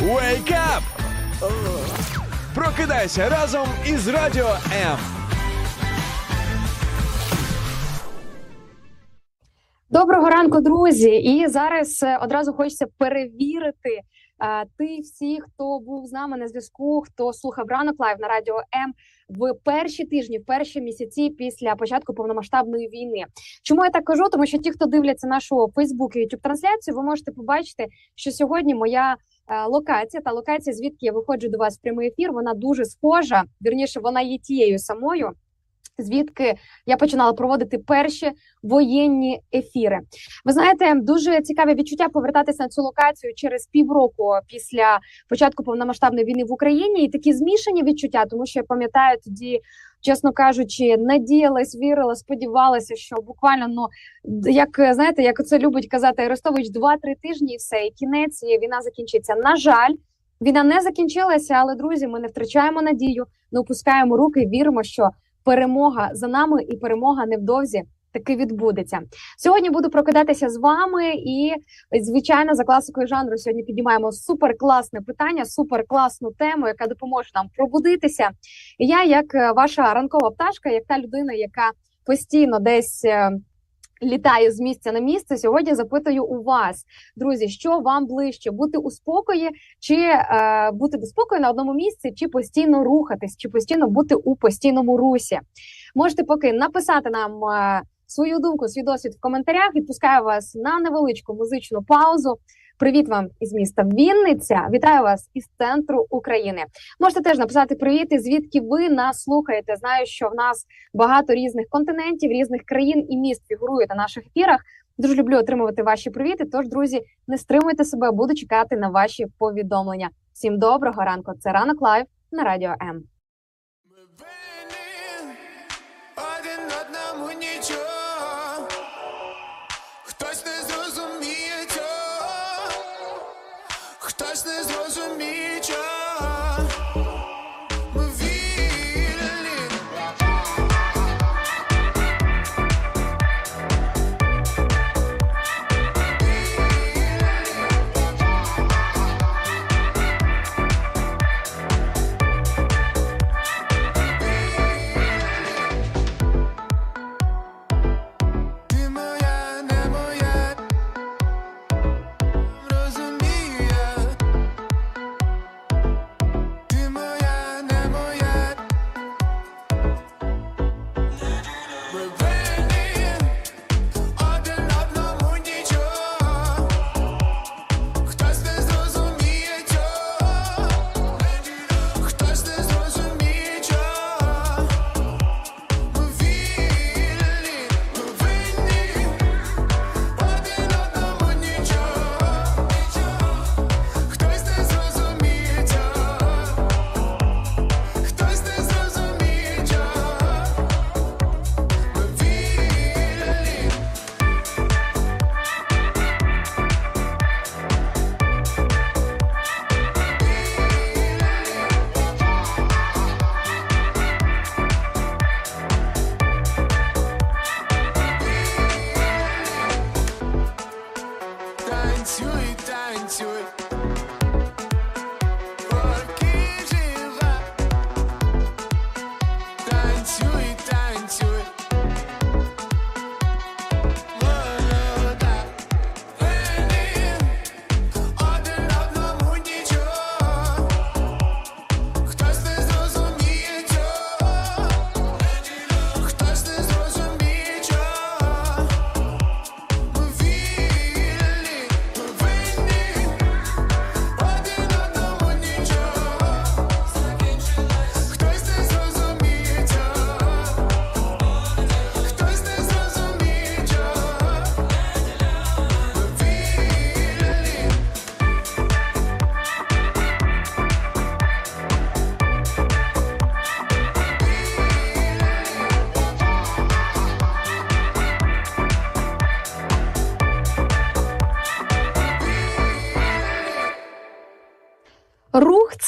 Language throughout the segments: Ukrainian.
Wake up! Прокидайся разом із Радіо М. Доброго ранку, друзі! І зараз е, одразу хочеться перевірити е, ти всі, хто був з нами на зв'язку, хто слухав ранок live на радіо М в перші тижні, в перші місяці після початку повномасштабної війни. Чому я так кажу? Тому що ті, хто дивляться нашу Фейсбук і youtube трансляцію, ви можете побачити, що сьогодні моя е, локація та локація, звідки я виходжу до вас в прямий ефір, вона дуже схожа. Вірніше, вона є тією самою. Звідки я починала проводити перші воєнні ефіри? Ви знаєте, дуже цікаве відчуття повертатися на цю локацію через півроку після початку повномасштабної війни в Україні, і такі змішані відчуття, тому що я пам'ятаю тоді, чесно кажучи, надіялась, вірила, сподівалася, що буквально ну як знаєте, як це любить казати Арестович, два-три тижні, і все і кінець і війна закінчиться. На жаль. Війна не закінчилася, але друзі, ми не втрачаємо надію, не опускаємо руки, віримо, що перемога за нами і перемога невдовзі таки відбудеться. Сьогодні буду прокидатися з вами, і звичайно, за класикою жанру сьогодні піднімаємо суперкласне питання, суперкласну тему, яка допоможе нам пробудитися. Я, як е, ваша ранкова пташка, як та людина, яка постійно десь. Літає з місця на місце. Сьогодні запитую у вас, друзі, що вам ближче бути у спокої, чи е, бути до спокою на одному місці, чи постійно рухатись, чи постійно бути у постійному русі. Можете поки написати нам е, свою думку, свій досвід в коментарях. Відпускаю вас на невеличку музичну паузу. Привіт вам із міста Вінниця. Вітаю вас із центру України. Можете теж написати привіт, і звідки ви нас слухаєте. Знаю, що в нас багато різних континентів, різних країн і міст фігурують на наших ефірах. Дуже люблю отримувати ваші привіти. Тож, друзі, не стримуйте себе, буду чекати на ваші повідомлення. Всім доброго ранку. Це ранок live на радіо М.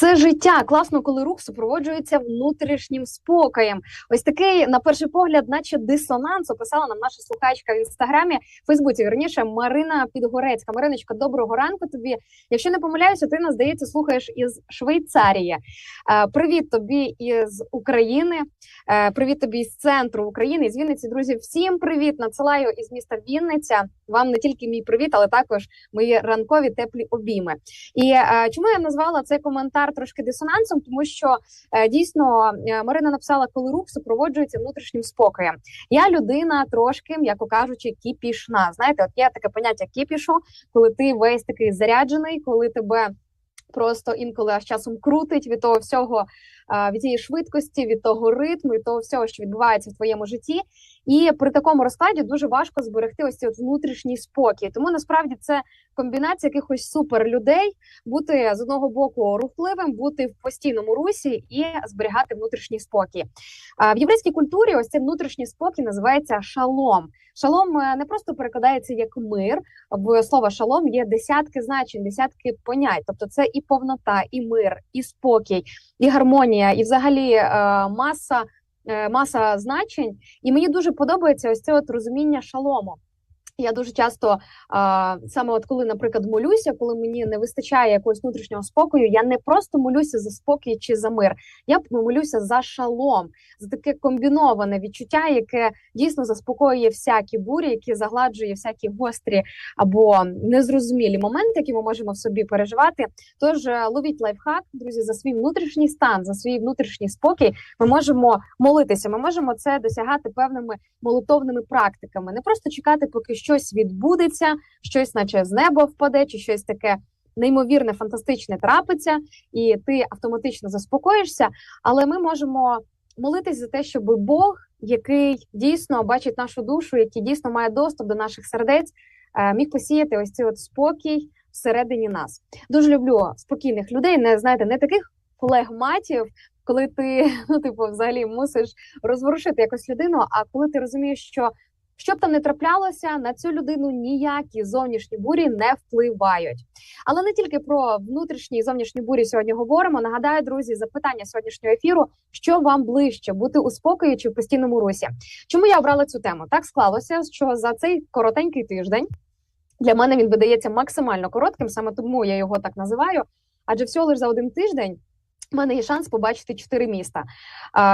Це життя. Класно, коли рух супроводжується внутрішнім спокоєм. Ось такий, на перший погляд, наче дисонанс, описала нам наша слухачка в інстаграмі, Фейсбуці. Верніше Марина Підгорецька. Мариночка, доброго ранку тобі. Якщо не помиляюся, ти нас здається слухаєш із Швейцарії. Е, Привіт тобі із України. Е, Привіт тобі із центру України, із Вінниці. Друзі, всім привіт! Надсилаю із міста Вінниця. Вам не тільки мій привіт, але також мої ранкові теплі обійми. І е, чому я назвала цей коментар трошки дисонансом? Тому що е, дійсно Марина написала, коли рух супроводжується внутрішнім спокоєм. Я людина трошки, м'яко кажучи, кіпішна. Знаєте, от є таке поняття кіпішу, коли ти весь такий заряджений, коли тебе. Просто інколи аж часом крутить від того всього, від цієї швидкості, від того ритму, від того всього, що відбувається в твоєму житті. І при такому розкладі дуже важко зберегти ось цей от внутрішній спокій. Тому насправді це комбінація якихось супер людей, бути з одного боку рухливим, бути в постійному русі і зберігати внутрішній спокій. А в єврейській культурі ось цей внутрішній спокій називається шалом. Шалом е, не просто перекладається як мир. В слова шалом є десятки значень, десятки понять. Тобто, це і повнота, і мир, і спокій, і гармонія, і взагалі е, маса. Е, Маса значень, і мені дуже подобається ось це от розуміння шалому. Я дуже часто а, саме от коли, наприклад, молюся, коли мені не вистачає якогось внутрішнього спокою, я не просто молюся за спокій чи за мир. Я молюся за шалом, за таке комбіноване відчуття, яке дійсно заспокоює всякі бурі, які загладжує всякі гострі або незрозумілі моменти, які ми можемо в собі переживати. Тож е, ловіть лайфхак, друзі, за свій внутрішній стан, за свій внутрішній спокій. Ми можемо молитися. Ми можемо це досягати певними молитовними практиками, не просто чекати, поки щось відбудеться, щось, наче з неба впаде, чи щось таке неймовірне, фантастичне трапиться, і ти автоматично заспокоїшся. Але ми можемо молитись за те, щоб Бог, який дійсно бачить нашу душу, який дійсно має доступ до наших сердець, е, міг посіяти ось цей от спокій всередині нас. Дуже люблю спокійних людей, не знаєте, не таких флегматів. Коли ти ну типу взагалі мусиш розворушити якось людину, а коли ти розумієш, що що б там не траплялося, на цю людину ніякі зовнішні бурі не впливають. Але не тільки про внутрішні і зовнішні бурі сьогодні говоримо. Нагадаю, друзі, запитання сьогоднішнього ефіру: що вам ближче бути у спокої чи в постійному русі? Чому я обрала цю тему? Так склалося, що за цей коротенький тиждень для мене він видається максимально коротким, саме тому я його так називаю. Адже всього лише за один тиждень. У мене є шанс побачити чотири міста.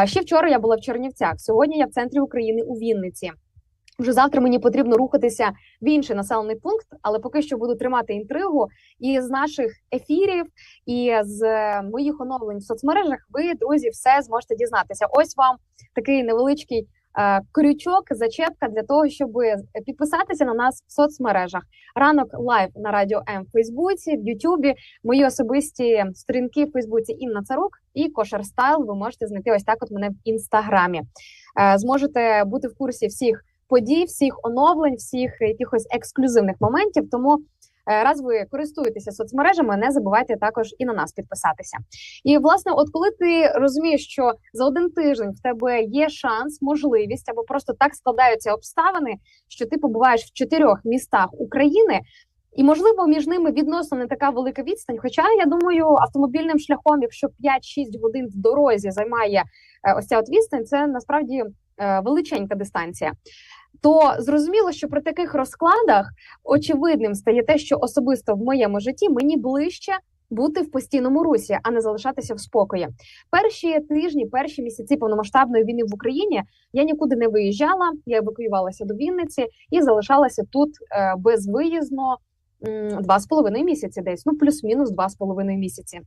Ще вчора я була в Чернівцях. Сьогодні я в центрі України у Вінниці. Вже завтра мені потрібно рухатися в інший населений пункт, але поки що буду тримати інтригу. І з наших ефірів, і з е, моїх оновлень в соцмережах, ви, друзі, все зможете дізнатися. Ось вам такий невеличкий е, крючок, зачепка для того, щоб підписатися на нас в соцмережах. Ранок live на радіо М в Фейсбуці, в Ютубі, мої особисті сторінки в Фейсбуці Інна Царук і Kosher Style. Ви можете знайти ось так. От мене в інстаграмі. Е, зможете бути в курсі всіх подій, всіх оновлень, всіх якихось ексклюзивних моментів. Тому е, раз ви користуєтеся соцмережами, не забувайте також і на нас підписатися. І власне, от коли ти розумієш, що за один тиждень в тебе є шанс, можливість або просто так складаються обставини, що ти побуваєш в чотирьох містах України. І можливо між ними відносно не така велика відстань. Хоча я думаю, автомобільним шляхом, якщо 5-6 годин в дорозі займає е, ось ця от відстань, це насправді е, величенька дистанція то зрозуміло, що при таких розкладах очевидним стає те, що особисто в моєму житті мені ближче бути в постійному русі, а не залишатися в спокої. Перші тижні, перші місяці повномасштабної війни в Україні я нікуди не виїжджала. Я евакуювалася до Вінниці і залишалася тут е, безвиїзно два з половиною місяці, десь ну плюс-мінус два з половиною місяці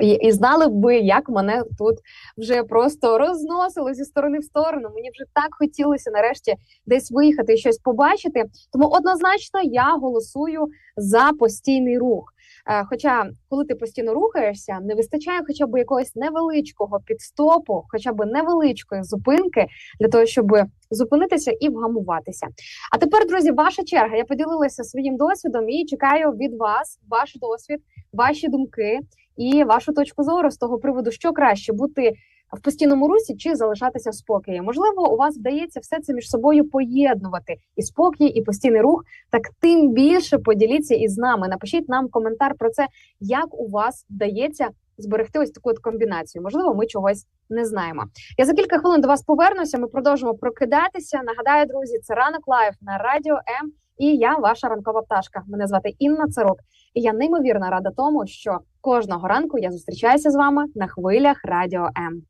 і, знали б як мене тут вже просто розносило зі сторони в сторону. Мені вже так хотілося нарешті десь виїхати і щось побачити. Тому однозначно я голосую за постійний рух. Е, хоча, коли ти постійно рухаєшся, не вистачає хоча б якогось невеличкого підстопу, хоча б невеличкої зупинки для того, щоб зупинитися і вгамуватися. А тепер, друзі, ваша черга. Я поділилася своїм досвідом і чекаю від вас ваш досвід, ваші думки і вашу точку зору з того приводу, що краще бути в постійному русі чи залишатися в спокої. Можливо, у вас вдається все це між собою поєднувати і спокій, і постійний рух. Так тим більше поділіться із нами. Напишіть нам коментар про це, як у вас вдається зберегти ось таку от комбінацію. Можливо, ми чогось не знаємо. Я за кілька хвилин до вас повернуся. Ми продовжимо прокидатися. Нагадаю, друзі, це ранок live на радіо М. І я ваша ранкова пташка. Мене звати Інна Царук. І я неймовірно рада тому, що кожного ранку я зустрічаюся з вами на хвилях радіо М.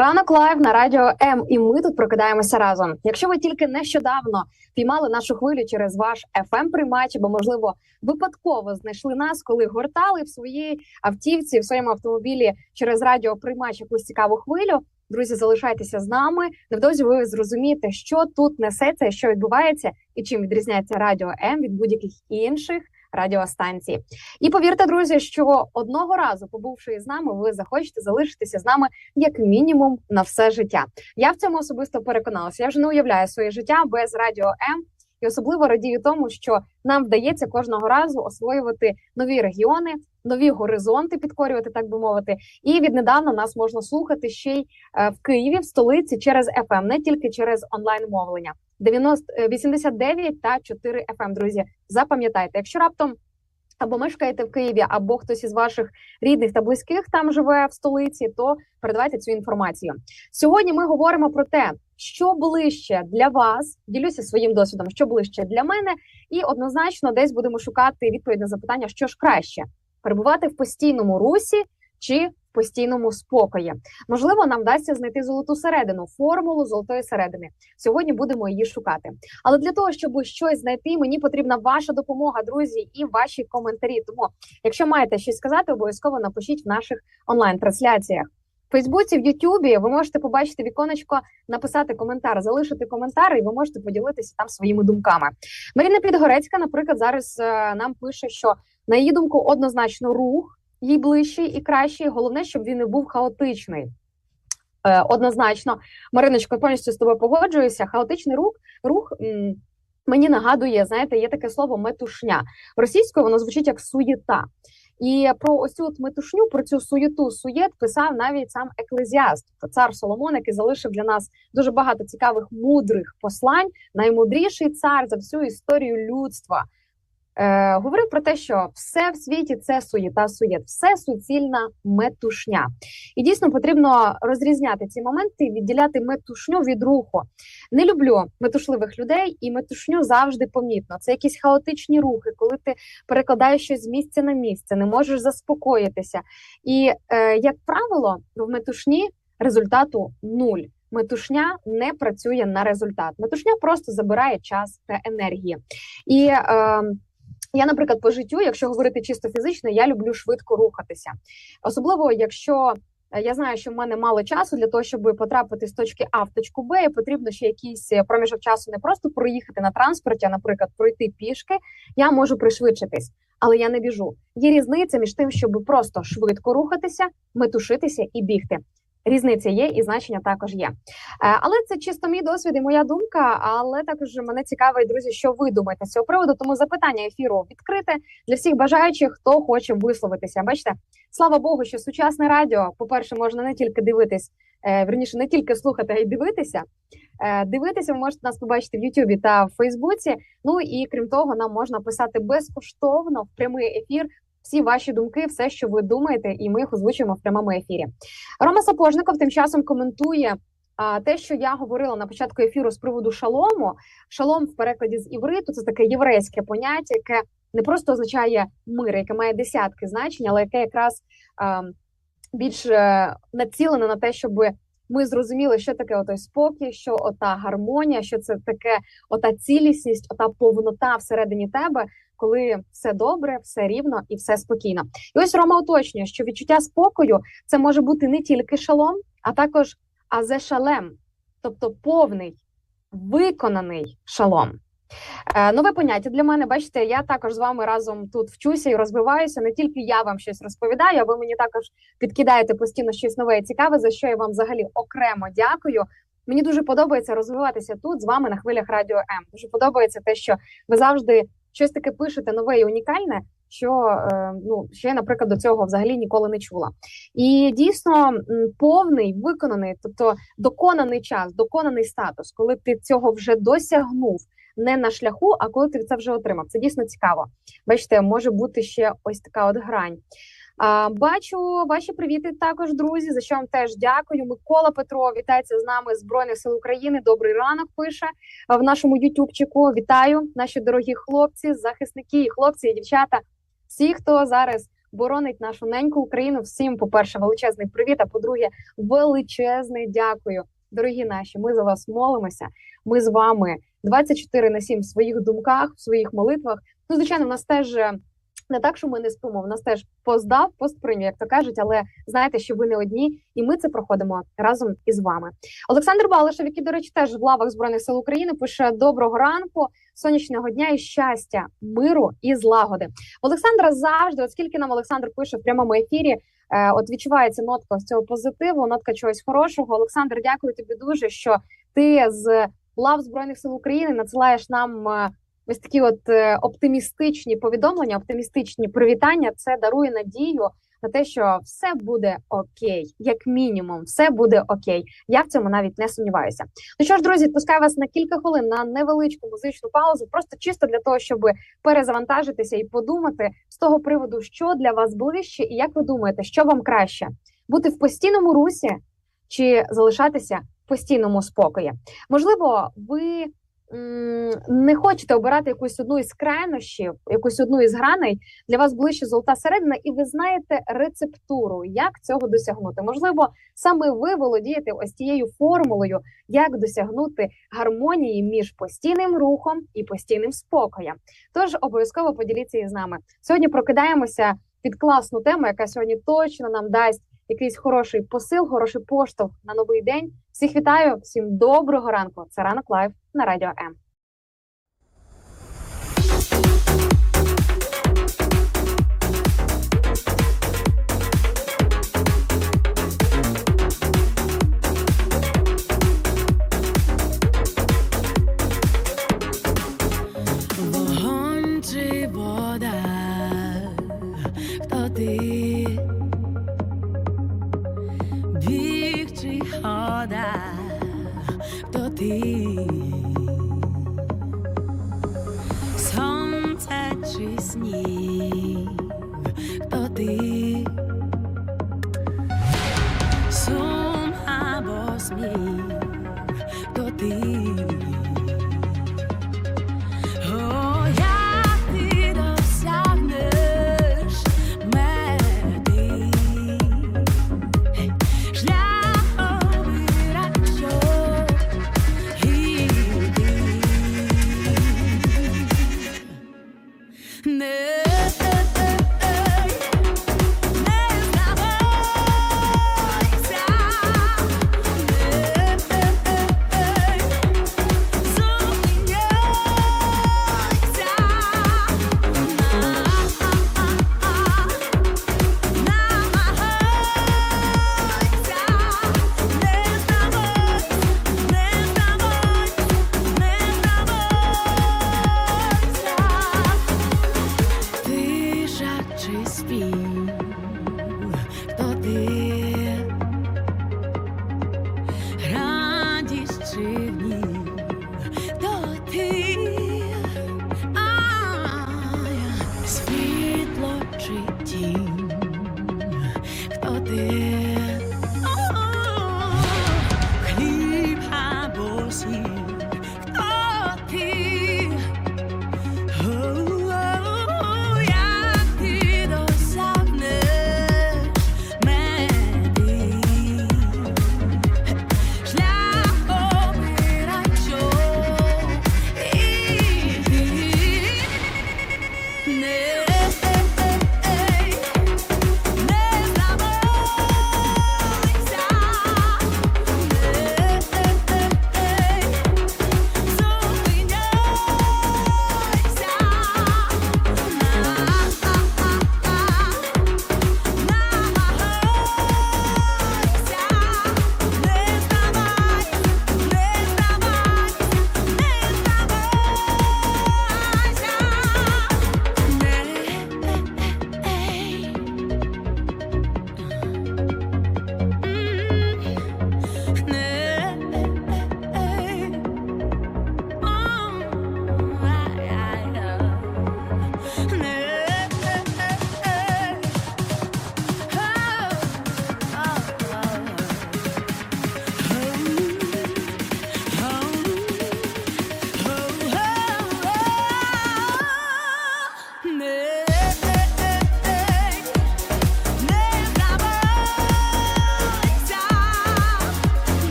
ранок live на радіо М, і ми тут прокидаємося разом. Якщо ви тільки нещодавно піймали нашу хвилю через ваш fm приймач або можливо випадково знайшли нас, коли гортали в своїй автівці, в своєму автомобілі через радіоприймач якусь цікаву хвилю. Друзі, залишайтеся з нами. Невдовзі ви зрозумієте, що тут несеться, що відбувається, і чим відрізняється радіо М від будь-яких інших радіостанцій. І повірте, друзі, що одного разу, побувши з нами, ви захочете залишитися з нами як мінімум на все життя. Я в цьому особисто переконалася. Я вже не уявляю своє життя без радіо М. І особливо радію тому, що нам вдається кожного разу освоювати нові регіони, нові горизонти, підкорювати, так би мовити. І віднедавна нас можна слухати ще й е, в Києві, в столиці через FM, не тільки через онлайн мовлення. 90, е, 89 та 4 FM, друзі. Запам'ятайте, якщо раптом або мешкаєте в Києві, або хтось із ваших рідних та близьких там живе в столиці, то передавайте цю інформацію. Сьогодні ми говоримо про те, що ближче для вас. Ділюся своїм досвідом, що ближче для мене, і однозначно десь будемо шукати відповідь на запитання, що ж краще перебувати в постійному русі чи в постійному спокої. Можливо, нам вдасться знайти золоту середину, формулу золотої середини. Сьогодні будемо її шукати. Але для того, щоб щось знайти, мені потрібна ваша допомога, друзі, і ваші коментарі. Тому, якщо маєте щось сказати, обов'язково напишіть в наших онлайн-трансляціях. В Фейсбуці, в Ютубі ви можете побачити віконечко, написати коментар, залишити коментар, і ви можете поділитися там своїми думками. Маріна Підгорецька, наприклад, зараз е, нам пише, що на її думку однозначно рух їй ближчий і кращий. Головне, щоб він не був хаотичний. Е, однозначно, Мариночко, повністю з тобою погоджуюся. Хаотичний рух рух. Мені нагадує, знаєте, є таке слово метушня. Російською воно звучить як суєта. І про ось цю метушню, про цю суєту, суєт писав навіть сам еклезіаст, цар Соломон, який залишив для нас дуже багато цікавих мудрих послань. Наймудріший цар за всю історію людства. Е, говорив про те, що все в світі це суєта, суєт, все суцільна метушня. І дійсно потрібно розрізняти ці моменти, відділяти метушню від руху. Не люблю метушливих людей, і метушню завжди помітно. Це якісь хаотичні рухи, коли ти перекладаєш щось з місця на місце, не можеш заспокоїтися. І, е, як правило, в метушні результату нуль. Метушня не працює на результат. Метушня просто забирає час та енергії. І е, я, наприклад, по життю, якщо говорити чисто фізично, я люблю швидко рухатися, особливо якщо е, я знаю, що в мене мало часу для того, щоб потрапити з точки А в точку Б, і потрібно ще якийсь е, проміжок часу не просто проїхати на транспорті, а, наприклад, пройти пішки. Я можу пришвидшитись, але я не біжу. Є різниця між тим, щоб просто швидко рухатися, метушитися і бігти. Різниця є, і значення також є. Е, Але це чисто мій досвід і моя думка. Але також мене цікавить, друзі, що ви думаєте з цього приводу. Тому запитання ефіру відкрите для всіх бажаючих, хто хоче висловитися. Бачите, слава Богу, що сучасне радіо, по-перше, можна не тільки дивитись, е, верніше, не тільки слухати, а й дивитися. Е, Дивитися, ви можете нас побачити в Ютубі та в Фейсбуці. Ну і крім того, нам можна писати безкоштовно в прямий ефір. Всі ваші думки, все, що ви думаєте, і ми їх озвучуємо в прямому ефірі. Рома Сапожников тим часом коментує а, те, що я говорила на початку ефіру з приводу шалому. Шалом в перекладі з івриту це таке єврейське поняття, яке не просто означає мир, яке має десятки значень, але яке якраз а, більш е, націлене на те, щоб ми зрозуміли, що таке отой спокій, що ота гармонія, що це таке ота цілісність, ота повнота всередині тебе, коли все добре, все рівно і все спокійно. І ось Рома уточнює, що відчуття спокою це може бути не тільки шалом, а також азешалем, тобто повний, виконаний шалом. Е, Нове поняття для мене, бачите, я також з вами разом тут вчуся і розвиваюся. Не тільки я вам щось розповідаю, а ви мені також підкидаєте постійно щось нове і цікаве, за що я вам взагалі окремо дякую. Мені дуже подобається розвиватися тут з вами на хвилях радіо М. Дуже подобається те, що ви завжди щось таке пишете нове і унікальне, що е, ну ще наприклад, до цього взагалі ніколи не чула. І дійсно повний виконаний, тобто доконаний час, доконаний статус, коли ти цього вже досягнув. Не на шляху, а коли ти це вже отримав. Це дійсно цікаво. Бачите, може бути ще ось така от грань. Бачу ваші привіти також, друзі. За що вам теж дякую. Микола Петро вітається з нами Збройних сил України. Добрий ранок пише в нашому Ютубчику. Вітаю, наші дорогі хлопці, захисники, і хлопці і дівчата. Всі, хто зараз боронить нашу неньку Україну. Всім, по-перше, величезний привіт. А по-друге, величезний дякую. Дорогі наші, ми за вас молимося. Ми з вами 24 на 7 в своїх думках, в своїх молитвах. Ну, звичайно, в нас теж Не так, що ми не спимо. В нас теж поздав, постприйняв, як то кажуть, але знаєте, що ви не одні, і ми це проходимо разом із вами. Олександр Балишев, який, до речі, теж в лавах збройних сил України, пише доброго ранку, сонячного дня і щастя, миру і злагоди. Олександра завжди, от скільки нам Олександр пише в прямому ефірі. е, От відчувається нотка з цього позитиву, нотка чогось хорошого. Олександр, дякую тобі дуже, що ти з лав збройних сил України надсилаєш нам е, ось такі от е, оптимістичні повідомлення, оптимістичні привітання. Це дарує надію на те, що все буде окей, як мінімум, все буде окей. Я в цьому навіть не сумніваюся. Ну що ж, друзі, відпускаю вас на кілька хвилин на невеличку музичну паузу, просто чисто для того, щоб перезавантажитися і подумати з того приводу, що для вас ближче, і як ви думаєте, що вам краще бути в постійному русі чи залишатися постійному спокої? Можливо, ви не хочете обирати якусь одну із крайнощів, якусь одну із граней. Для вас ближче золота середина, і ви знаєте рецептуру, як цього досягнути. Можливо, саме ви володієте ось тією формулою, як досягнути гармонії між постійним рухом і постійним спокоєм. Тож обов'язково поділіться із нами. Сьогодні прокидаємося під класну тему, яка сьогодні точно нам дасть якийсь хороший посил, хороший поштовх на новий день. Всіх вітаю, всім доброго ранку. Це ранок live на радіо М. Біг чи хода, хто ти? Сонце чи сніг, хто ти?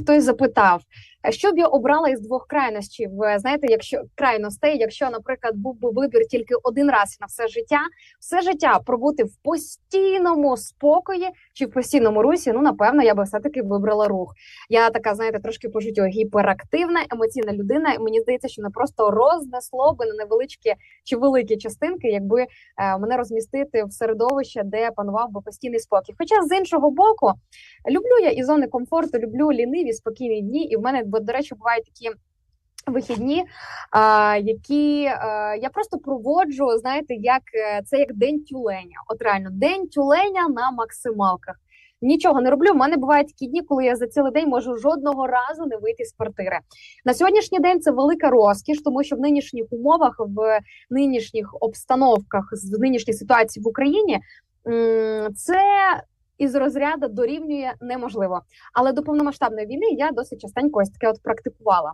Хтось запитав, що б я обрала із двох крайностів, знаєте, якщо крайностей, якщо, наприклад, був би вибір тільки один раз на все життя, все життя пробути в постійному спокої чи в постійному русі, ну напевно, я би все таки вибрала рух. Я така, знаєте, трошки по гіперактивна, емоційна людина. І мені здається, що не просто рознесло би на невеличкі чи великі частинки, якби е, мене розмістити в середовище, де панував би постійний спокій. Хоча з іншого боку, люблю я і зони комфорту, люблю ліниві, спокійні дні. І в мене, бо, до речі, бувають такі. Вихідні, а, які а, я просто проводжу, знаєте, як е, це як день тюленя. От реально день тюленя на максималках. Нічого не роблю. В мене бувають такі дні, коли я за цілий день можу жодного разу не вийти з квартири. На сьогоднішній день це велика розкіш, тому що в нинішніх умовах, в нинішніх обстановках, з нинішньої ситуації в Україні це із розряду дорівнює неможливо. Але до повномасштабної війни я досить частенько ось таке от практикувала.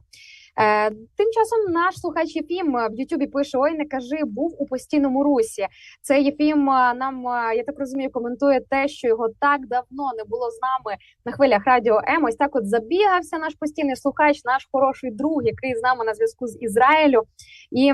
Е, тим часом наш слухач Єфім е, в Ютубі пише: Ой, не кажи, був у постійному русі. Це Єфім е, нам, е, я так розумію, коментує те, що його так давно не було з нами на хвилях радіо М. Ось так от забігався наш постійний слухач, наш хороший друг, який з нами на зв'язку з Ізраїлю. І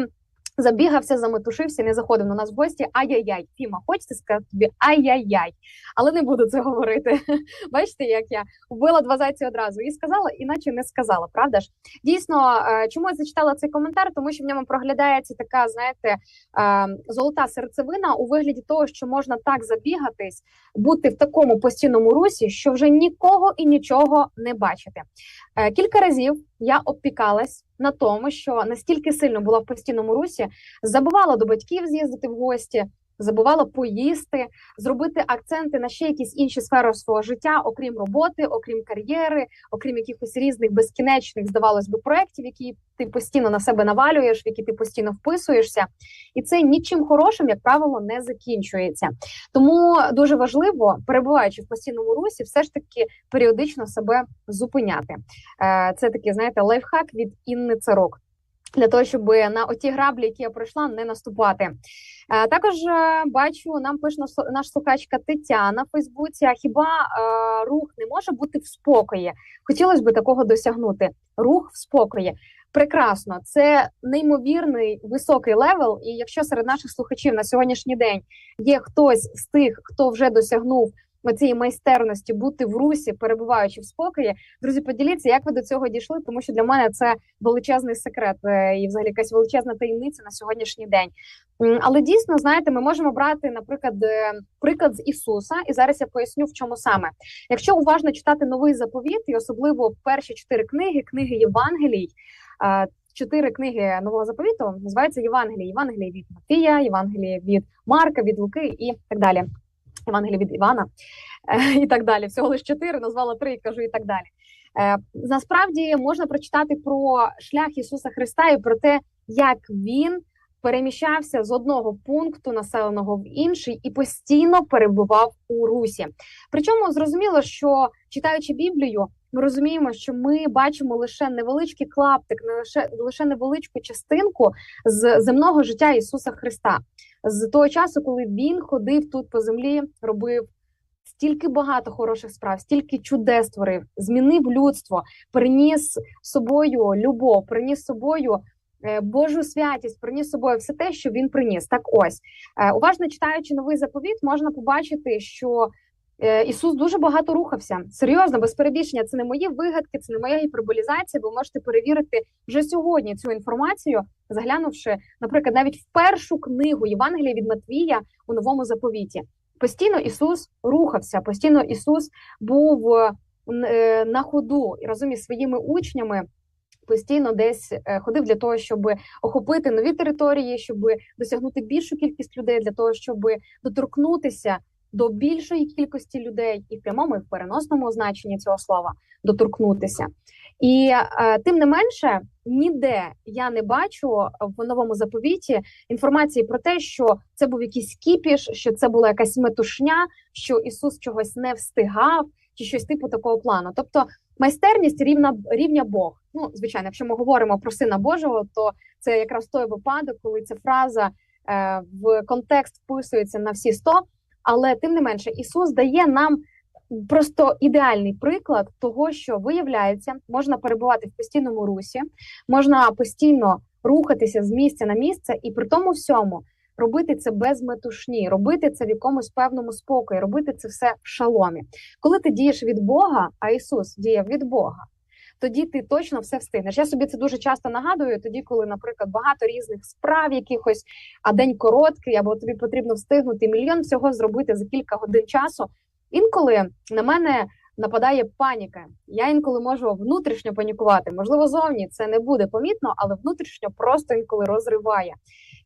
Забігався, заметушився, не заходив на нас в гості. Ай-яй-яй, Фіма, хочеться сказати тобі ай-яй-яй, але не буду це говорити. Бачите, як я вбила два зайці одразу і сказала, іначе не сказала. Правда ж? Дійсно, е, чому я зачитала цей коментар? Тому що в ньому проглядається така, знаєте, е, золота серцевина у вигляді того, що можна так забігатись, бути в такому постійному русі, що вже нікого і нічого не бачити. Е, Кілька разів я обпікалась на тому, що настільки сильно була в постійному русі, забувала до батьків з'їздити в гості, забувала поїсти, зробити акценти на ще якісь інші сфери свого життя, окрім роботи, окрім кар'єри, окрім якихось різних безкінечних, здавалось би, проєктів, які ти постійно на себе навалюєш, в які ти постійно вписуєшся, і це нічим хорошим, як правило, не закінчується. Тому дуже важливо, перебуваючи в постійному русі, все ж таки періодично себе зупиняти. Е, Це такий, знаєте, лайфхак від Інни Царок. Для того щоб на оті граблі, які я пройшла, не наступати. Е, Також е, бачу, нам пише наш- наш слухачка Тетяна в Фейсбуці. А хіба е, рух не може бути в спокої? Хотілося б такого досягнути. Рух в спокої. Прекрасно, це неймовірний високий level. І якщо серед наших слухачів на сьогоднішній день є хтось з тих, хто вже досягнув цієї майстерності бути в русі, перебуваючи в спокої, друзі, поділіться, як ви до цього дійшли, тому що для мене це величезний секрет е, і взагалі якась величезна таємниця на сьогоднішній день. Але дійсно, знаєте, ми можемо брати, наприклад, е, приклад з Ісуса, і зараз я поясню, в чому саме. Якщо уважно читати новий заповіт, і особливо перші чотири книги, книги Євангелій. е, Чотири книги нового заповіту називаються Євангелії. Євангелії від Матвія, Євангелії від Марка, від Луки і так далі. Євангелії від Івана е, і так далі. Всього лише чотири, назвала три, кажу і так далі. Е, Насправді можна прочитати про шлях Ісуса Христа і про те, як він переміщався з одного пункту населеного в інший і постійно перебував у русі. Причому зрозуміло, що читаючи Біблію, ми розуміємо, що ми бачимо лише невеличкий клаптик, не лише лише невеличку частинку з земного життя Ісуса Христа з того часу, коли він ходив тут по землі, робив стільки багато хороших справ, стільки чудес творив, змінив людство, приніс собою любов, приніс собою. е, Божу святість приніс собою все те, що він приніс. Так ось е, уважно читаючи новий заповіт, можна побачити, що Ісус дуже багато рухався. Серйозно, без перебільшення. Це не мої вигадки, це не моя гіперболізація. Ви можете перевірити вже сьогодні цю інформацію, заглянувши, наприклад, навіть в першу книгу Євангелія від Матвія у новому заповіті. Постійно Ісус рухався, постійно Ісус був е, е, на ходу і разом із своїми учнями. Постійно десь е, ходив для того, щоб охопити нові території, щоб досягнути більшу кількість людей, для того, щоб доторкнутися до більшої кількості людей, і в прямому і в переносному значенні цього слова доторкнутися. І е, тим не менше, ніде я не бачу в новому заповіті інформації про те, що це був якийсь кіпіш, що це була якась метушня, що Ісус чогось не встигав, чи щось типу такого плану. Тобто майстерність рівна рівня Бог. Ну, звичайно, якщо ми говоримо про сина Божого, то це якраз той випадок, коли ця фраза е, в контекст вписується на всі сто. Але тим не менше, Ісус дає нам просто ідеальний приклад того, що виявляється, можна перебувати в постійному русі, можна постійно рухатися з місця на місце, і при тому всьому робити це без метушні, робити це в якомусь певному спокої, робити це все в шаломі. Коли ти дієш від Бога, а Ісус діяв від Бога. Тоді ти точно все встигнеш. Я собі це дуже часто нагадую. Тоді, коли, наприклад, багато різних справ, якихось, а день короткий, або тобі потрібно встигнути мільйон всього зробити за кілька годин часу. Інколи на мене нападає паніка. Я інколи можу внутрішньо панікувати. Можливо, зовні це не буде помітно, але внутрішньо просто інколи розриває.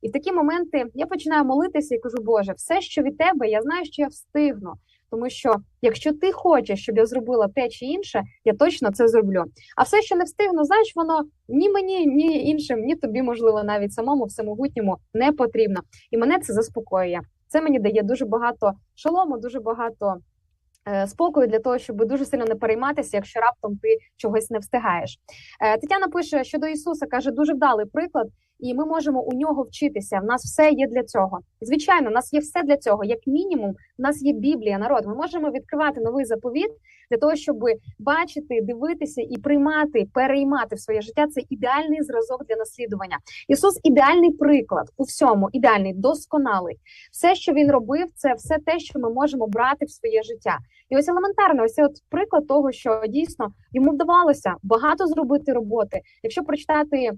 І в такі моменти я починаю молитися і кажу: Боже, все, що від тебе, я знаю, що я встигну. Тому що якщо ти хочеш, щоб я зробила те чи інше, я точно це зроблю. А все, що не встигну, знаєш, воно ні мені, ні іншим, ні тобі, можливо, навіть самому всемогутньому не потрібно. І мене це заспокоює. Це мені дає дуже багато шолому, дуже багато е, спокою для того, щоб дуже сильно не перейматися, якщо раптом ти чогось не встигаєш. Е, Тетяна пише щодо Ісуса, каже, дуже вдалий приклад, і ми можемо у нього вчитися. В нас все є для цього. Звичайно, у нас є все для цього. Як мінімум, у нас є Біблія, народ. Ми можемо відкривати новий заповіт для того, щоб бачити, дивитися і приймати, переймати в своє життя. Це ідеальний зразок для наслідування. Ісус ідеальний приклад у всьому, ідеальний, досконалий. Все, що він робив, це все те, що ми можемо брати в своє життя. І ось елементарно, ось от приклад того, що дійсно йому вдавалося багато зробити роботи. Якщо прочитати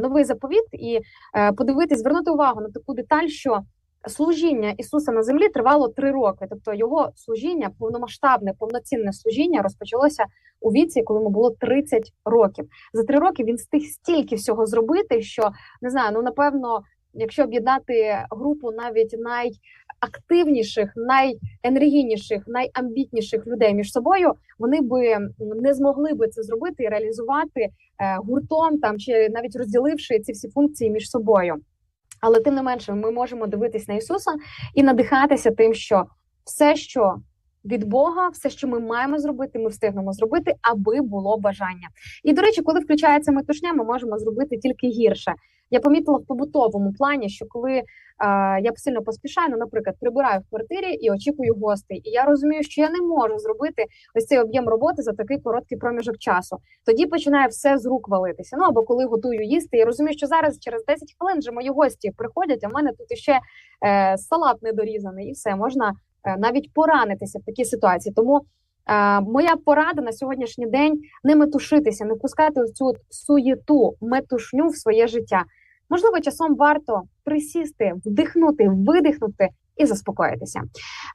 новий заповіт і е, подивитись, звернути увагу на таку деталь, що служіння Ісуса на землі тривало три роки. Тобто його служіння, повномасштабне, повноцінне служіння розпочалося у віці, коли йому було 30 років. За три роки він встиг стільки всього зробити, що не знаю, ну напевно, якщо об'єднати групу навіть найактивніших, найенергійніших, найамбітніших людей між собою, вони би не змогли би це зробити і реалізувати е, гуртом там чи навіть розділивши ці всі функції між собою. Але тим не менше, ми можемо дивитись на Ісуса і надихатися тим, що все, що від Бога, все, що ми маємо зробити, ми встигнемо зробити, аби було бажання. І до речі, коли включається метушня, ми можемо зробити тільки гірше. Я помітила в побутовому плані, що коли е, я сильно поспішаю, ну, наприклад, прибираю в квартирі і очікую гостей, і я розумію, що я не можу зробити ось цей об'єм роботи за такий короткий проміжок часу. Тоді починає все з рук валитися. Ну або коли готую їсти, я розумію, що зараз через 10 хвилин вже мої гості приходять. А в мене тут іще е, салат недорізаний, і все можна е, навіть поранитися в такій ситуації. Тому е, моя порада на сьогоднішній день не метушитися, не впускати цю суєту, метушню в своє життя. Можливо, часом варто присісти, вдихнути, видихнути і заспокоїтися.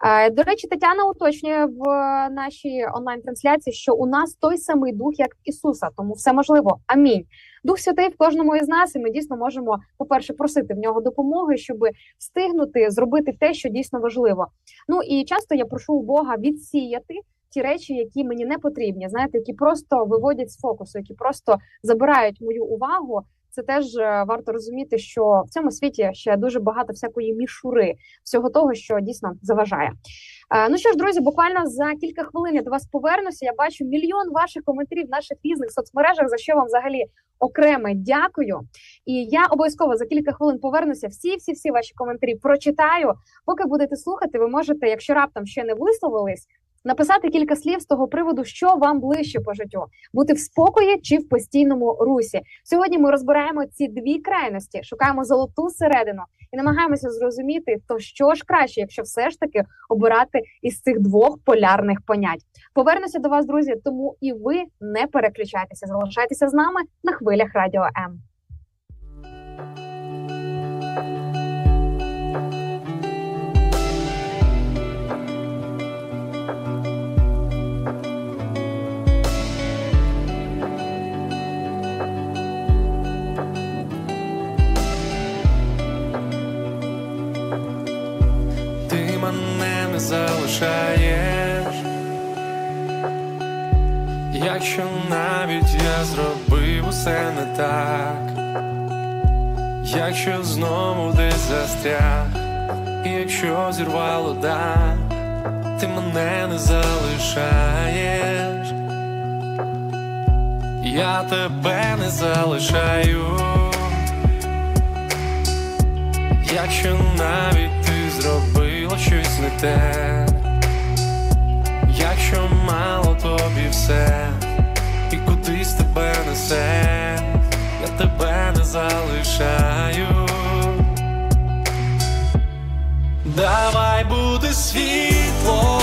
Е, До речі, Тетяна уточнює в нашій онлайн-трансляції, що у нас той самий дух, як Ісуса, тому все можливо. Амінь. Дух Святий в кожному із нас, і ми дійсно можемо, по-перше, просити в нього допомоги, щоб встигнути зробити те, що дійсно важливо. Ну і часто я прошу у Бога відсіяти. Ті речі, які мені не потрібні, знаєте, які просто виводять з фокусу, які просто забирають мою увагу. Це теж е, варто розуміти, що в цьому світі ще дуже багато всякої мішури, всього того, що дійсно заважає. Е, Ну що ж, друзі, буквально за кілька хвилин я до вас повернуся. Я бачу мільйон ваших коментарів в наших різних соцмережах, за що вам взагалі окреме дякую. І я обов'язково за кілька хвилин повернуся. Всі, всі, всі ваші коментарі прочитаю. Поки будете слухати, ви можете, якщо раптом ще не висловились. Написати кілька слів з того приводу, що вам ближче по життю, бути в спокої чи в постійному русі. Сьогодні ми розбираємо ці дві крайності, шукаємо золоту середину і намагаємося зрозуміти, то що ж краще, якщо все ж таки обирати із цих двох полярних понять. Повернуся до вас, друзі. Тому і ви не переключайтеся, залишайтеся з нами на хвилях радіо М. не залишаєш, якщо навіть я зробив усе не так, якщо знову десь застряг, і якщо зірвало дах, ти мене не залишаєш, я тебе не залишаю. Якщо навіть ти зробила щось не те, Якщо мало тобі все, і кудись тебе несе, я тебе не залишаю. Давай буде світло,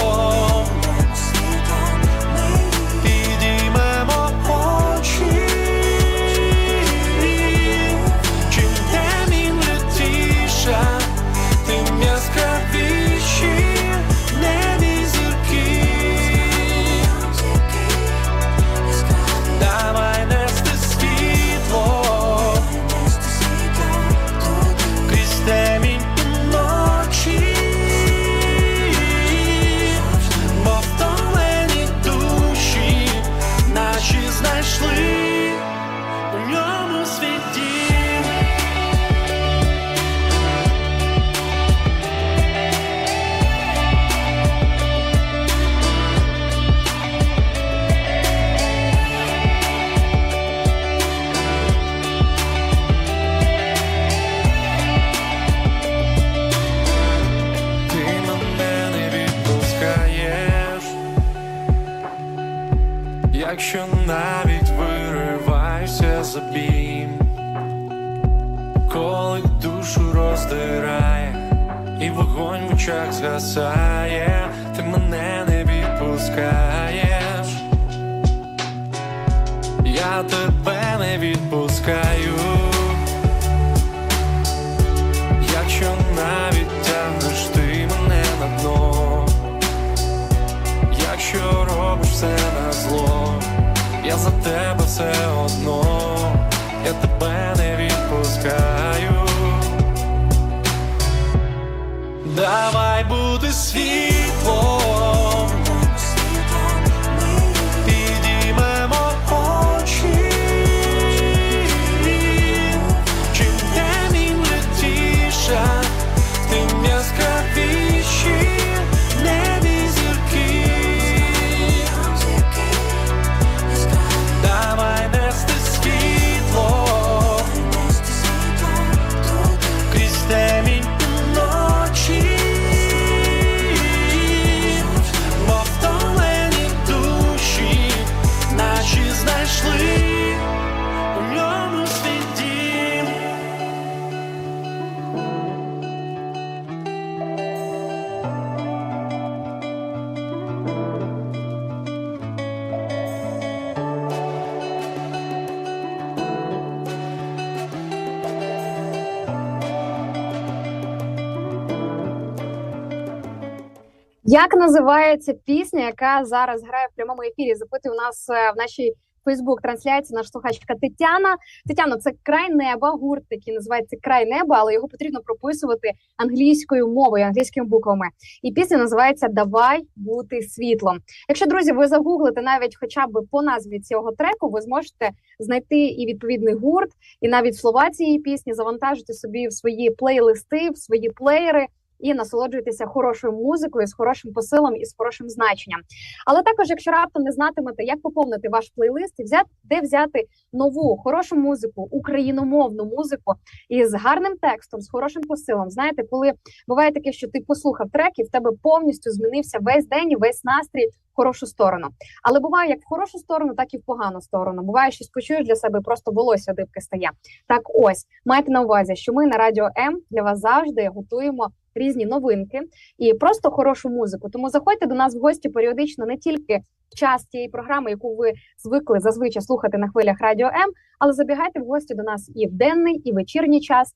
Як називається пісня, яка зараз грає в прямому ефірі? Запитує у нас е, в нашій Фейсбук-трансляції наша слухачка Тетяна. Тетяно, це край неба, гурт, який називається Край неба, але його потрібно прописувати англійською мовою, англійськими буквами. І пісня називається Давай бути світлом. Якщо друзі, ви загуглите навіть хоча б по назві цього треку, ви зможете знайти і відповідний гурт, і навіть слова цієї пісні завантажити собі в свої плейлисти, в свої плеєри. І насолоджуйтеся хорошою музикою з хорошим посилом і з хорошим значенням. Але також, якщо раптом не знатимете, як поповнити ваш плейлист і взяти де взяти нову хорошу музику, україномовну музику із гарним текстом, з хорошим посилом. Знаєте, коли буває таке, що ти послухав трек, і в тебе повністю змінився весь день весь настрій в хорошу сторону. Але буває як в хорошу сторону, так і в погану сторону. Буває, щось почуєш для себе, просто волосся дибки стає. Так, ось майте на увазі, що ми на радіо М для вас завжди готуємо різні новинки і просто хорошу музику. Тому заходьте до нас в гості періодично не тільки в час тієї програми, яку ви звикли зазвичай слухати на хвилях Радіо М, але забігайте в гості до нас і в денний, і вечірній час.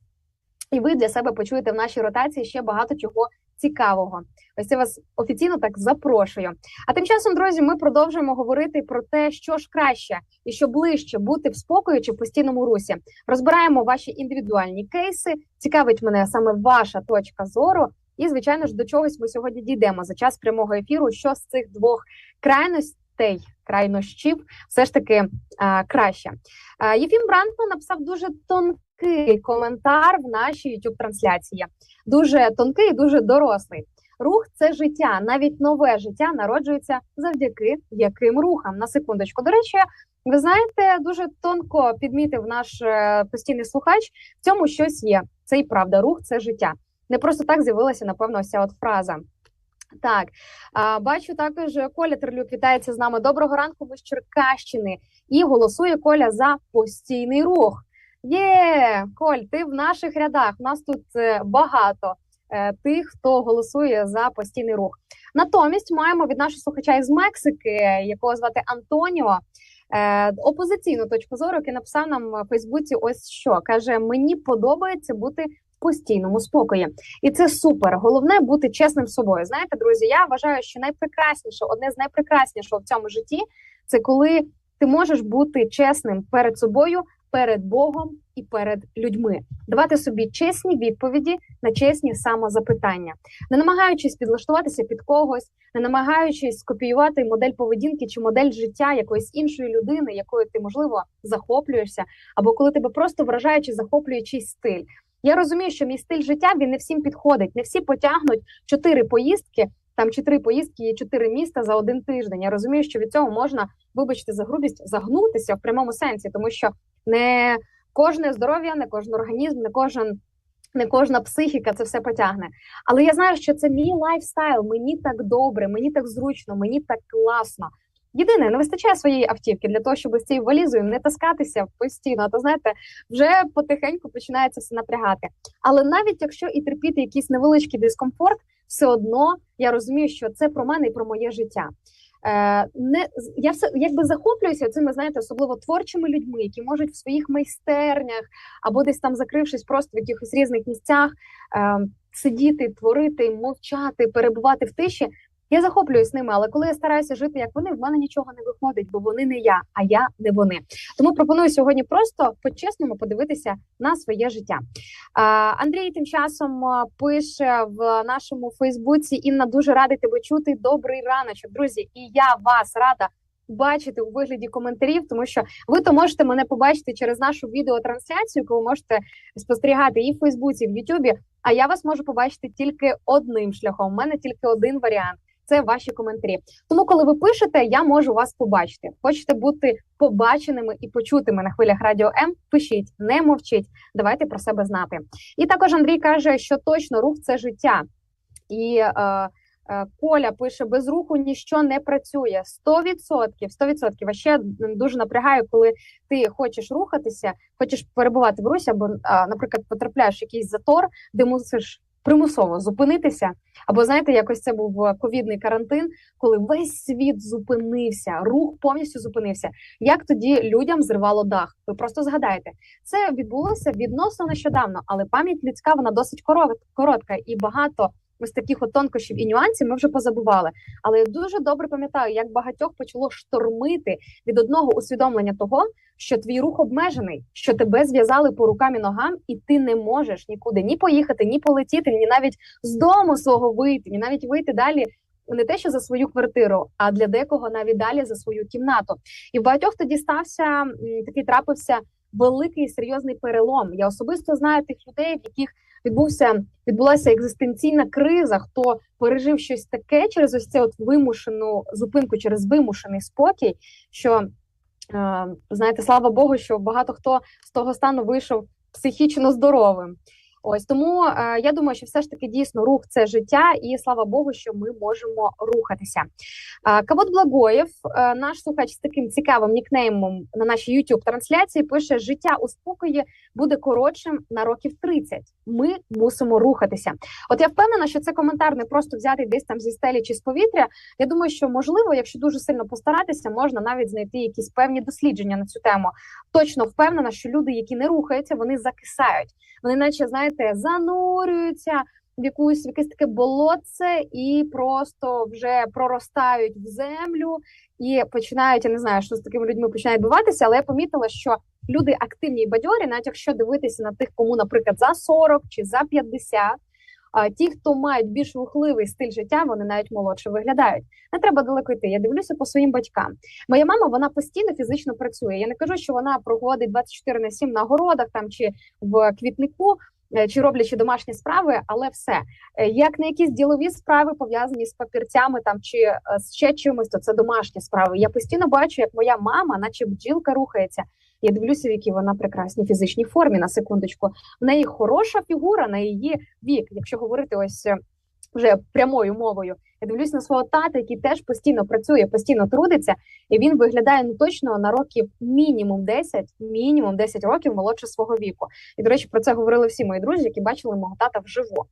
І ви для себе почуєте в нашій ротації ще багато чого цікавого. Ось я вас офіційно так запрошую. А тим часом, друзі, ми продовжуємо говорити про те, що ж краще і що ближче бути в спокої чи в постійному русі. Розбираємо ваші індивідуальні кейси. Цікавить мене саме ваша точка зору. І, звичайно ж, до чогось ми сьогодні дійдемо за час прямого ефіру. Що з цих двох крайностей, крайнощів, все ж таки а, краще. А, Єфім Брантман написав дуже тонкий коментар в нашій youtube трансляції. Дуже тонкий, дуже дорослий. Рух це життя, навіть нове життя народжується завдяки яким рухам. На секундочку. До речі, ви знаєте, дуже тонко підмітив наш е, постійний слухач. В цьому щось є. Це і правда. Рух це життя. Не просто так з'явилася, напевно, ця от фраза. Так, а, бачу також Коля Терлюк вітається з нами. Доброго ранку, ми з Черкащини. І голосує Коля за постійний рух. Є, Коль, ти в наших рядах. Нас тут е, багато е, тих, хто голосує за постійний рух. Натомість маємо від нашого слухача із Мексики, якого звати Антоніо. Е, опозиційну точку зору, який написав нам в Фейсбуці. Ось що каже: мені подобається бути в постійному спокої, і це супер. Головне бути чесним з собою. Знаєте, друзі, я вважаю, що найпрекрасніше, одне з найпрекраснішого в цьому житті це коли ти можеш бути чесним перед собою, перед Богом і перед людьми, давати собі чесні відповіді на чесні самозапитання, не намагаючись підлаштуватися під когось, не намагаючись скопіювати модель поведінки чи модель життя якоїсь іншої людини, якою ти можливо захоплюєшся, або коли тебе просто вражає чи захоплює чийсь стиль. Я розумію, що мій стиль життя він не всім підходить. Не всі потягнуть чотири поїздки, там чи три поїздки і чотири міста за один тиждень. Я розумію, що від цього можна, вибачте за грубість, загнутися в прямому сенсі, тому що не кожне здоров'я, не кожен організм, не кожен. Не кожна психіка це все потягне. Але я знаю, що це мій lifestyle. Мені так добре, мені так зручно, мені так класно. Єдине, не вистачає своєї автівки для того, щоб з цією валізою не таскатися постійно. А то знаєте, вже потихеньку починається все напрягати. Але навіть якщо і терпіти якийсь невеличкий дискомфорт, все одно я розумію, що це про мене і про моє життя. Е, не я все якби захоплююся цими, знаєте, особливо творчими людьми, які можуть в своїх майстернях або десь там закрившись просто в якихось різних місцях, е, сидіти, творити, мовчати, перебувати в тиші. Я захоплююсь ними, але коли я стараюся жити як вони, в мене нічого не виходить, бо вони не я, а я не вони. Тому пропоную сьогодні просто по-чесному подивитися на своє життя. Андрій тим часом пише в нашому Фейсбуці: Інна дуже радий тебе чути. Добрий раночок, друзі, і я вас рада. Бачити у вигляді коментарів, тому що ви то можете мене побачити через нашу відеотрансляцію, яку ви можете спостерігати і в Фейсбуці, і в Ютубі. А я вас можу побачити тільки одним шляхом. У мене тільки один варіант це ваші коментарі. Тому, коли ви пишете, я можу вас побачити. Хочете бути побаченими і почутими на хвилях радіо М? Пишіть, не мовчіть. Давайте про себе знати. І також Андрій каже, що точно рух це життя. І е, е, Коля пише: без руху ніщо не працює. 100%, 100%. А ще дуже напрягаю, коли ти хочеш рухатися, хочеш перебувати в русі, або, наприклад, потрапляєш в якийсь затор, де мусиш примусово зупинитися. Або знаєте, якось це був е, ковідний карантин, коли весь світ зупинився, рух повністю зупинився. Як тоді людям зривало дах? Ви просто згадаєте, це відбулося відносно нещодавно, але пам'ять людська вона досить коротка і багато. Ось таких от тонкощів і нюансів ми вже позабували. Але я дуже добре пам'ятаю, як багатьох почало штормити від одного усвідомлення того, що твій рух обмежений, що тебе зв'язали по рукам і ногам, і ти не можеш нікуди ні поїхати, ні полетіти, ні навіть з дому свого вийти, ні навіть вийти далі. Не те, що за свою квартиру, а для декого навіть далі за свою кімнату. І в багатьох тоді стався такий трапився великий серйозний перелом. Я особисто знаю тих людей, в яких відбувся відбулася екзистенційна криза. Хто пережив щось таке через ось це от вимушену зупинку, через вимушений спокій, що знаєте, слава Богу, що багато хто з того стану вийшов психічно здоровим. Ось тому е, я думаю, що все ж таки дійсно рух це життя, і слава Богу, що ми можемо рухатися. Е, Кавот Благоєв, е, наш слухач з таким цікавим нікнеймом на нашій youtube трансляції, пише: життя у спокої буде коротшим на років 30. Ми мусимо рухатися. От я впевнена, що це коментар не просто взяти десь там зі стелі чи з повітря. Я думаю, що можливо, якщо дуже сильно постаратися, можна навіть знайти якісь певні дослідження на цю тему. Точно впевнена, що люди, які не рухаються, вони закисають. Вони, наче знаєте, занурюються в якусь в якесь таке болотце і просто вже проростають в землю і починають. Я не знаю, що з такими людьми починає відбуватися, але я помітила, що люди активні і бадьорі, навіть якщо дивитися на тих, кому, наприклад, за 40 чи за 50, а ті, хто мають більш рухливий стиль життя, вони навіть молодше виглядають. Не треба далеко йти. Я дивлюся по своїм батькам. Моя мама вона постійно фізично працює. Я не кажу, що вона проводить 24 на 7 на городах там чи в квітнику. Е, Чи роблячи домашні справи, але все Е, як на якісь ділові справи пов'язані з папірцями там чи е, з ще чимось, то це домашні справи. Я постійно бачу, як моя мама, наче бджілка, рухається. Я дивлюся, в якій вона прекрасній фізичній формі на секундочку. В неї хороша фігура на її вік. Якщо говорити ось вже прямою мовою. Я дивлюсь на свого тата, який теж постійно працює, постійно трудиться, і він виглядає ну точно на років мінімум 10, мінімум 10 років молодше свого віку. І до речі, про це говорили всі мої друзі, які бачили мого тата вживу.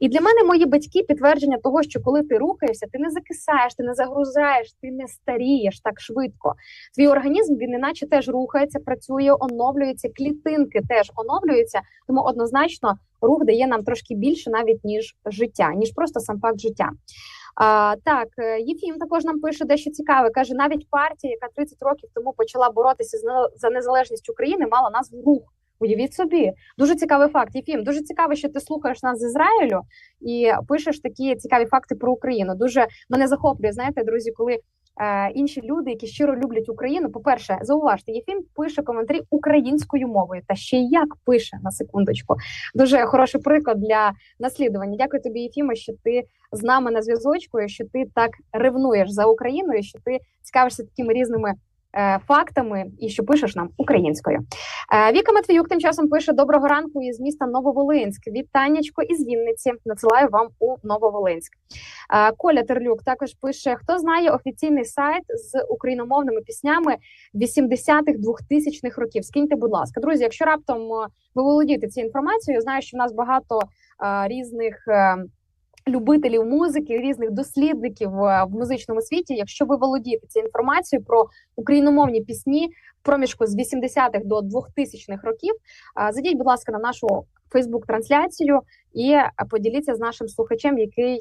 І для мене мої батьки підтвердження того, що коли ти рухаєшся, ти не закисаєш, ти не загрузаєш, ти не старієш так швидко. Твій організм він іначе теж рухається, працює, оновлюється, клітинки теж оновлюються. Тому однозначно рух дає нам трошки більше навіть ніж життя, ніж просто сам факт життя. А, так, е, Єфім також нам пише дещо цікаве. каже: навіть партія, яка 30 років тому почала боротися за незалежність України, мала назву рух. Уявіть собі, дуже цікавий факт. Єфім, дуже цікаво, що ти слухаєш нас з Ізраїлю і пишеш такі цікаві факти про Україну. Дуже мене захоплює. Знаєте, друзі, коли інші люди, які щиро люблять Україну, по-перше, зауважте, Єфім пише коментарі українською мовою, та ще й як пише на секундочку. Дуже хороший приклад для наслідування. Дякую тобі, Єфіме, що ти з нами на зв'язочку, що ти так ревнуєш за Україною, що ти цікавишся такими різними. Е, Фактами і що пишеш нам українською. Е, Віка Матвіюк тим часом пише доброго ранку із міста Нововолинськ. Вітаннячко із Вінниці. Надсилаю вам у Нововолинськ. Е, Коля Терлюк також пише: хто знає офіційний сайт з україномовними піснями 80-х, 2000-х років. Скиньте, будь ласка, друзі. Якщо раптом ви володієте цією інформацією, знаю, що в нас багато різних. Любителів музики, різних дослідників е, в музичному світі. Якщо ви володієте цією інформацією про україномовні пісні проміжку з 80-х до 2000-х років, е, зайдіть, будь ласка, на нашу Фейсбук-трансляцію і е, поділіться з нашим слухачем, який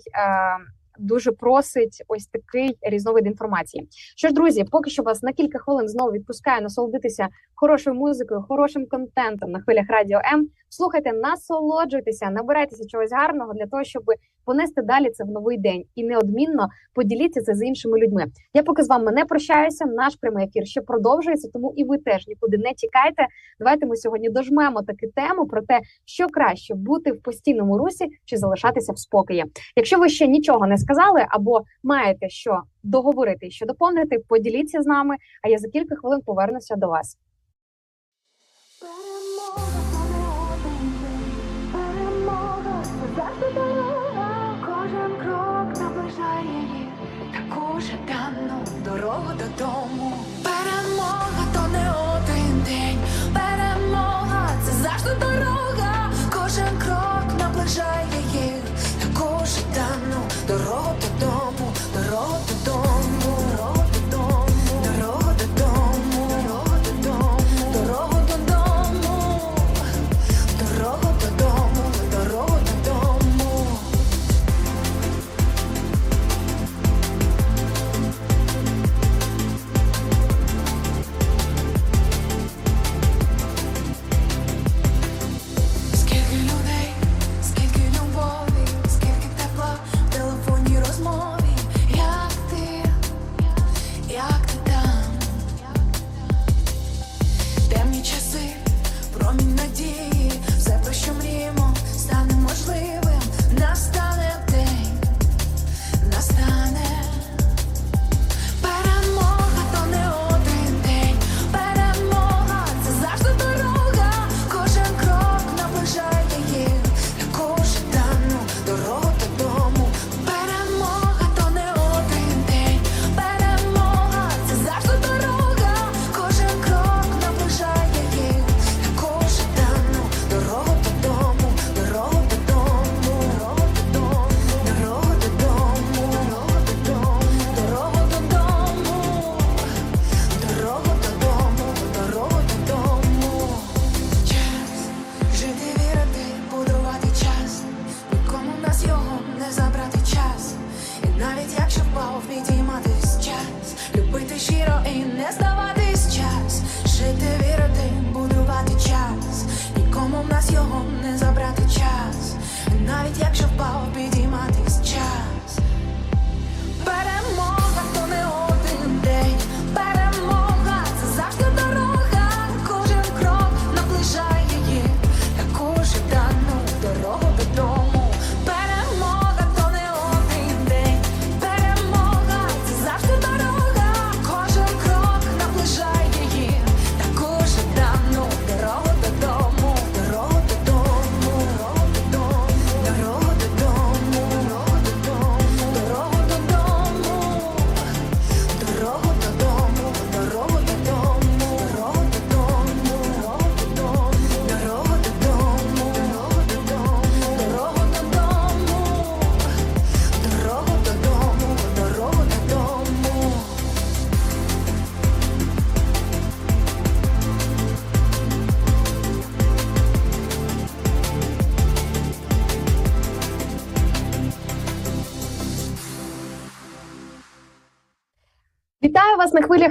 дуже просить ось такий різновид інформації. Що ж, друзі, поки що вас на кілька хвилин знову відпускаю насолодитися хорошою музикою, хорошим контентом на хвилях радіо М. Слухайте, насолоджуйтеся, набирайтеся чогось гарного для того, щоб понести далі це в новий день і неодмінно поділіться це з іншими людьми. Я поки з вами не прощаюся. Наш прямий ефір ще продовжується, тому і ви теж нікуди не тікайте. Давайте ми сьогодні дожмемо таку тему про те, що краще бути в постійному русі чи залишатися в спокої. Якщо ви ще нічого не сказали або маєте що договорити і що доповнити, поділіться з нами. А я за кілька хвилин повернуся до вас. Кожен крок наближає її таку жадану дорогу додому.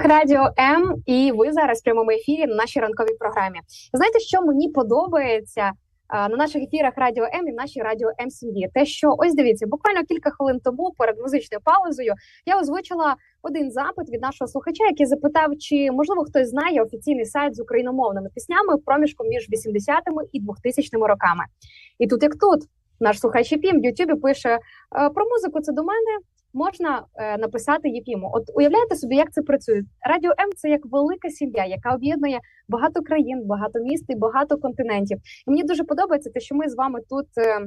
Вас радіо М, і ви зараз в прямому ефірі на нашій ранковій програмі. Знаєте, що мені подобається на наших ефірах Радіо М і в нашій радіо М сім'ї? Те, що ось дивіться, буквально кілька хвилин тому перед музичною паузою я озвучила один запит від нашого слухача, який запитав, чи можливо хтось знає офіційний сайт з україномовними піснями в проміжку між 80-ми і 2000-ми роками. І тут, як тут, наш слухач Єфім в Ютубі пише «Е, про музику. Це до мене можна е, написати Єфіму. От уявляєте собі, як це працює? Радіо М це як велика сім'я, яка об'єднує багато країн, багато міст і багато континентів. І мені дуже подобається те, що ми з вами тут. е,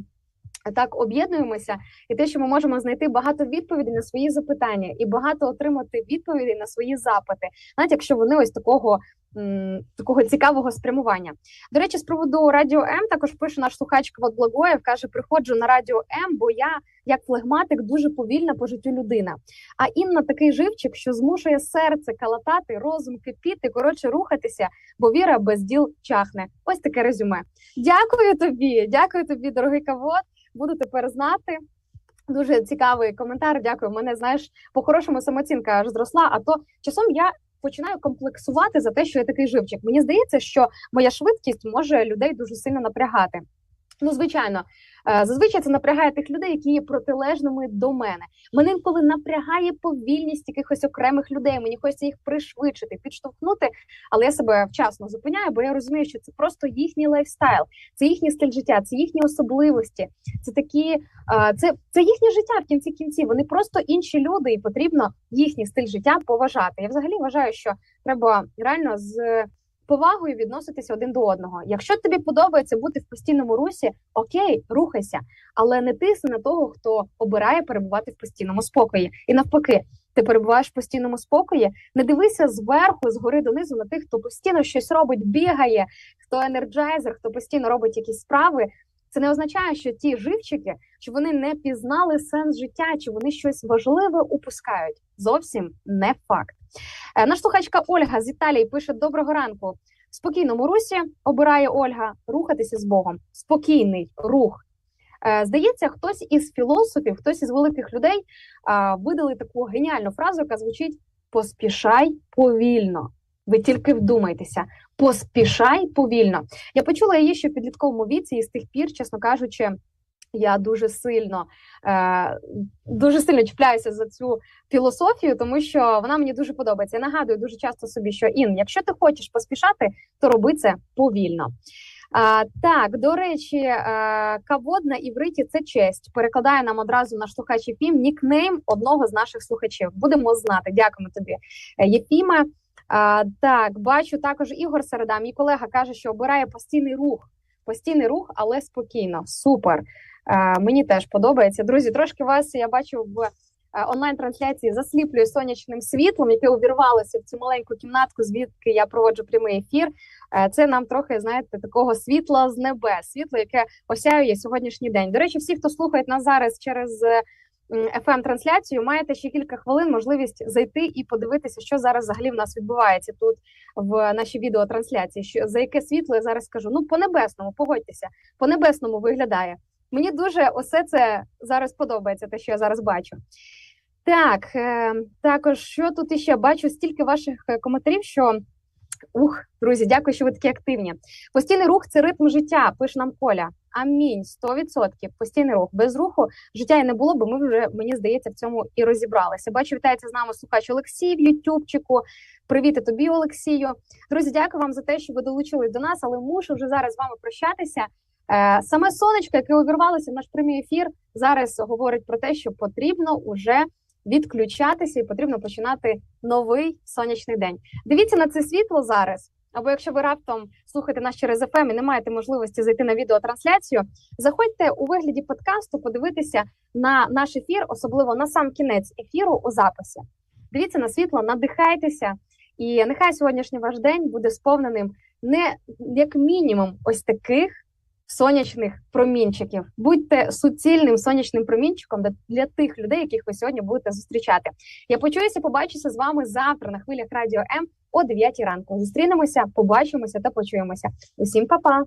Так об'єднуємося, і те, що ми можемо знайти багато відповідей на свої запитання, і багато отримати відповідей на свої запити, навіть якщо вони ось такого такого цікавого спрямування. До речі, з приводу радіо М також пише наш слухач Квот Благоєв, каже: приходжу на радіо М, бо я як флегматик дуже повільна по життю людина. А Інна такий живчик, що змушує серце калатати, розум кипіти, коротше рухатися, бо віра без діл чахне. Ось таке резюме. Дякую тобі, дякую тобі, дорогий Кавот. Буду тепер знати. Дуже цікавий коментар. Дякую. Мене знаєш, по-хорошому самооцінка аж зросла. А то часом я починаю комплексувати за те, що я такий живчик. Мені здається, що моя швидкість може людей дуже сильно напрягати. Ну, звичайно, е, зазвичай це напрягає тих людей, які є протилежними до мене. Мене інколи напрягає повільність якихось окремих людей. Мені хочеться їх пришвидшити, підштовхнути, але я себе вчасно зупиняю, бо я розумію, що це просто їхній lifestyle, це їхній стиль життя, це їхні особливості, це такі, е, це, це їхнє життя в кінці кінці. Вони просто інші люди, і потрібно їхній стиль життя поважати. Я взагалі вважаю, що треба реально з повагою відноситися один до одного. Якщо тобі подобається бути в постійному русі, окей, рухайся, але не тисни на того, хто обирає перебувати в постійному спокої. І навпаки, ти перебуваєш в постійному спокої. Не дивися зверху, згори донизу на тих, хто постійно щось робить, бігає, хто енерджайзер, хто постійно робить якісь справи. Це не означає, що ті живчики, що вони не пізнали сенс життя, чи вони щось важливе упускають. Зовсім не факт. Е, Наш слухачка Ольга з Італії пише: Доброго ранку. В спокійному русі обирає Ольга рухатися з Богом. Спокійний рух. Е, Здається, хтось із філософів, хтось із великих людей видали таку геніальну фразу, яка звучить: поспішай повільно. Ви тільки вдумайтеся, поспішай повільно. Я почула її ще в підлітковому віці, і з тих пір, чесно кажучи, я дуже сильно е, дуже сильно чіпляюся за цю філософію, тому що вона мені дуже подобається. Я нагадую дуже часто собі, що Ін, якщо ти хочеш поспішати, то роби це повільно. А, так, до речі, е, кавод на івриті це честь. Перекладає нам одразу наш слухач Єфім нікнейм одного з наших слухачів. Будемо знати. Дякуємо тобі, Єфіме. А, так, бачу також Ігор Середа. Мій колега каже, що обирає постійний рух. Постійний рух, але спокійно. Супер. Е, мені теж подобається. Друзі, трошки вас я бачу в е, онлайн-трансляції засліплює сонячним світлом, яке увірвалося в цю маленьку кімнатку, звідки я проводжу прямий ефір. Е, Це нам трохи, знаєте, такого світла з небес, світло, яке осяює сьогоднішній день. До речі, всі, хто слухає нас зараз через fm трансляцію маєте ще кілька хвилин можливість зайти і подивитися, що зараз взагалі в нас відбувається тут в нашій відеотрансляції. Що за яке світло я зараз скажу? Ну по небесному, погодьтеся, по небесному виглядає. Мені дуже усе це зараз подобається, те, що я зараз бачу. Так, е, також що тут іще бачу стільки ваших е, коментарів, що ух, друзі, дякую, що ви такі активні. Постійний рух це ритм життя. Пише нам Коля. Амінь, 100%. Постійний рух. Без руху життя і не було, бо ми вже мені здається в цьому і розібралися. Бачу, вітається з нами слухач Олексій в Ютубчику. Привіт і тобі, Олексію. Друзі, дякую вам за те, що ви долучились до нас, але мушу вже зараз з вами прощатися. Е, Саме сонечко, яке увірвалося в наш прямий ефір, зараз говорить про те, що потрібно уже відключатися і потрібно починати новий сонячний день. Дивіться на це світло зараз. Або якщо ви раптом слухаєте нас через FM і не маєте можливості зайти на відеотрансляцію, заходьте у вигляді подкасту, подивитися на наш ефір, особливо на сам кінець ефіру у записі. Дивіться на світло, надихайтеся, і нехай сьогоднішній ваш день буде сповненим не як мінімум ось таких сонячних промінчиків. Будьте суцільним сонячним промінчиком для- тих людей, яких ви сьогодні будете зустрічати. Я почуюся, побачуся з вами завтра на хвилях радіо М о 9 ранку. Зустрінемося, побачимося та почуємося. Усім па-па!